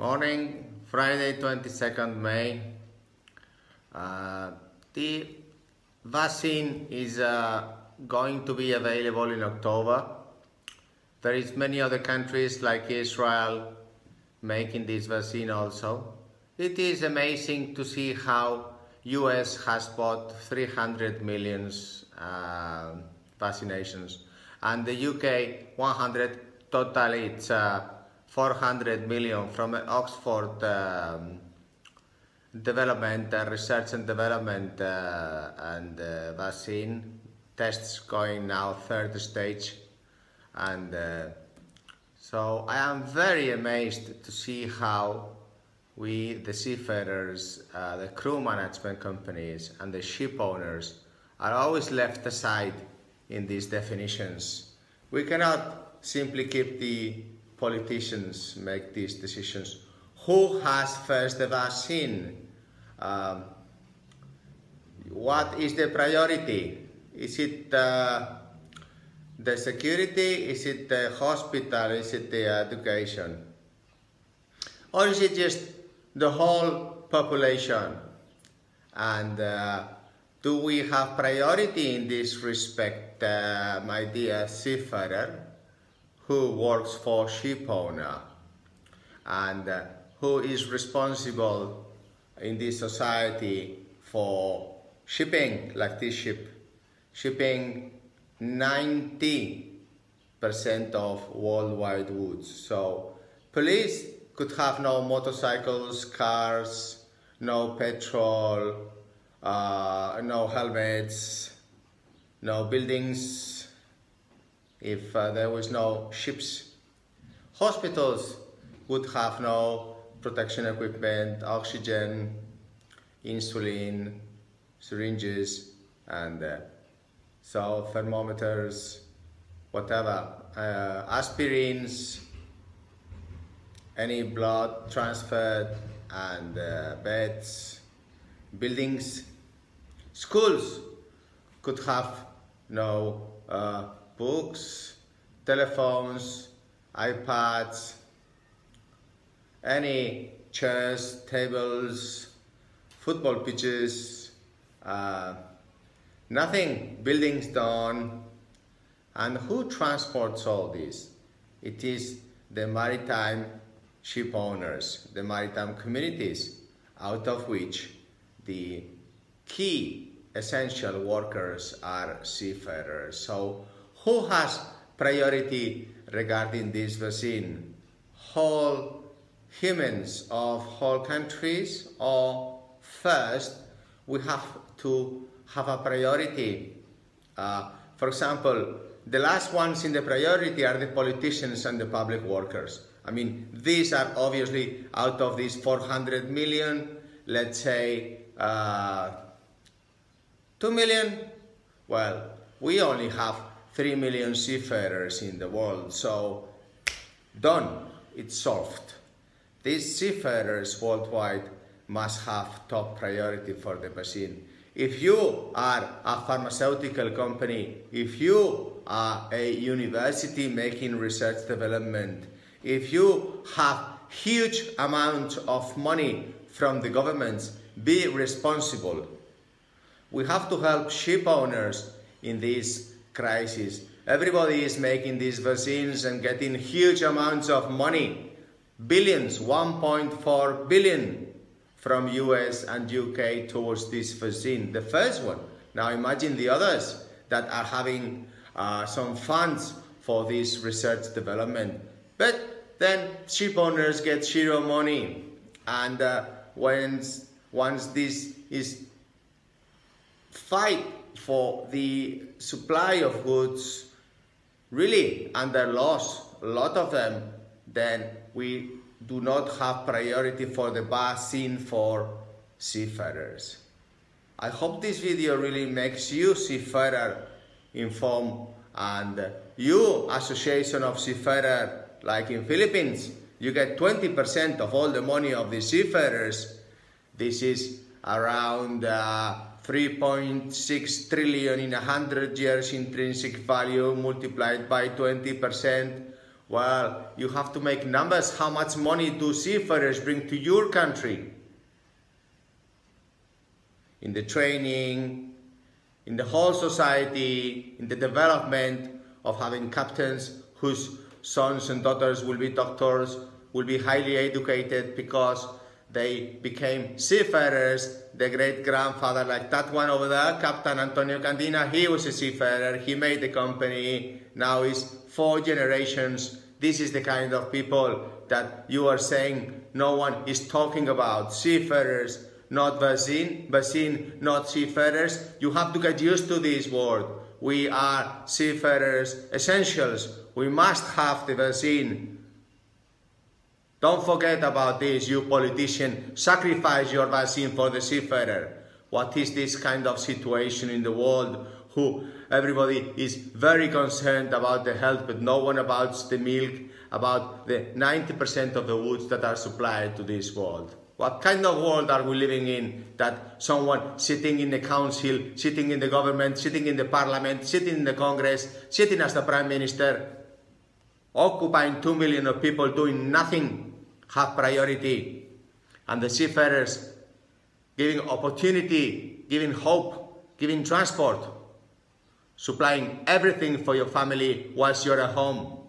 Morning, Friday, 22nd May. Uh, the vaccine is uh, going to be available in October. There is many other countries like Israel making this vaccine also. It is amazing to see how US has bought 300 millions uh, vaccinations and the UK 100 total it's uh, 400 million from Oxford um, development uh, research and development uh, and uh, vaccine tests going now third stage. And uh, so I am very amazed to see how we the seafarers uh, the crew management companies and the ship owners are always left aside in these definitions. We cannot simply keep the politicians make these decisions. Who has first the vaccine? Um, what is the priority? Is it uh, the security? Is it the hospital? Is it the education? Or is it just the whole population? And uh, do we have priority in this respect, uh, my dear seafarer? Who works for ship owner and uh, who is responsible in this society for shipping like this ship. Shipping 90 percent of worldwide goods. So police could have no motorcycles cars no petrol uh, no helmets no buildings if uh, there was no ships. Hospitals would have no protection equipment, oxygen, insulin, syringes, and uh, so thermometers, whatever, uh, aspirins, any blood transferred, and uh, beds, buildings, schools could have no uh, books, telephones, iPads, any chairs, tables, football pitches, uh, nothing, buildings done. And who transports all this? It is the maritime ship owners, the maritime communities, out of which the key essential workers are seafarers. So who has priority regarding this vaccine? Whole humans of whole countries or first we have to have a priority. Uh, for example, the last ones in the priority are the politicians and the public workers. I mean, these are obviously out of these 400 million, let's say uh, 2 million. Well, we only have 3 million seafarers in the world. So, done, it's solved. These seafarers worldwide must have top priority for the vaccine. If you are a pharmaceutical company, if you are a university making research development, if you have huge amounts of money from the governments, be responsible. We have to help ship owners in this crisis. Everybody is making these vaccines and getting huge amounts of money, billions, 1.4 billion from US and UK towards this vaccine, the first one. Now imagine the others that are having uh, some funds for this research development. But then ship owners get zero money. And uh, once, once this is fight for the supply of goods really under loss, a lot of them, then we do not have priority for the vaccine for seafarers. I hope this video really makes you seafarer informed and you association of seafarer like in Philippines you get 20% of all the money of the seafarers this is around uh, 3.6 trillion in 100 years intrinsic value multiplied by 20%, Well, you have to make numbers. How much money do seafarers bring to your country? In the training, in the whole society, in the development of having captains whose sons and daughters will be doctors, will be highly educated because they became seafarers. The great grandfather, like that one over there, Captain Antonio Candina, he was a seafarer. He made the company. Now is four generations. This is the kind of people that you are saying no one is talking about. Seafarers, not Basin, Basin, not seafarers. You have to get used to this word. We are seafarers essentials. We must have the Basin don't forget about this, you politician. Sacrifice your vaccine for the seafarer. What is this kind of situation in the world? Who everybody is very concerned about the health, but no one about the milk, about the 90% of the woods that are supplied to this world. What kind of world are we living in that someone sitting in the council, sitting in the government, sitting in the parliament, sitting in the congress, sitting as the prime minister, occupying two million of people doing nothing have priority. And the seafarers giving opportunity, giving hope, giving transport, supplying everything for your family whilst you're at home.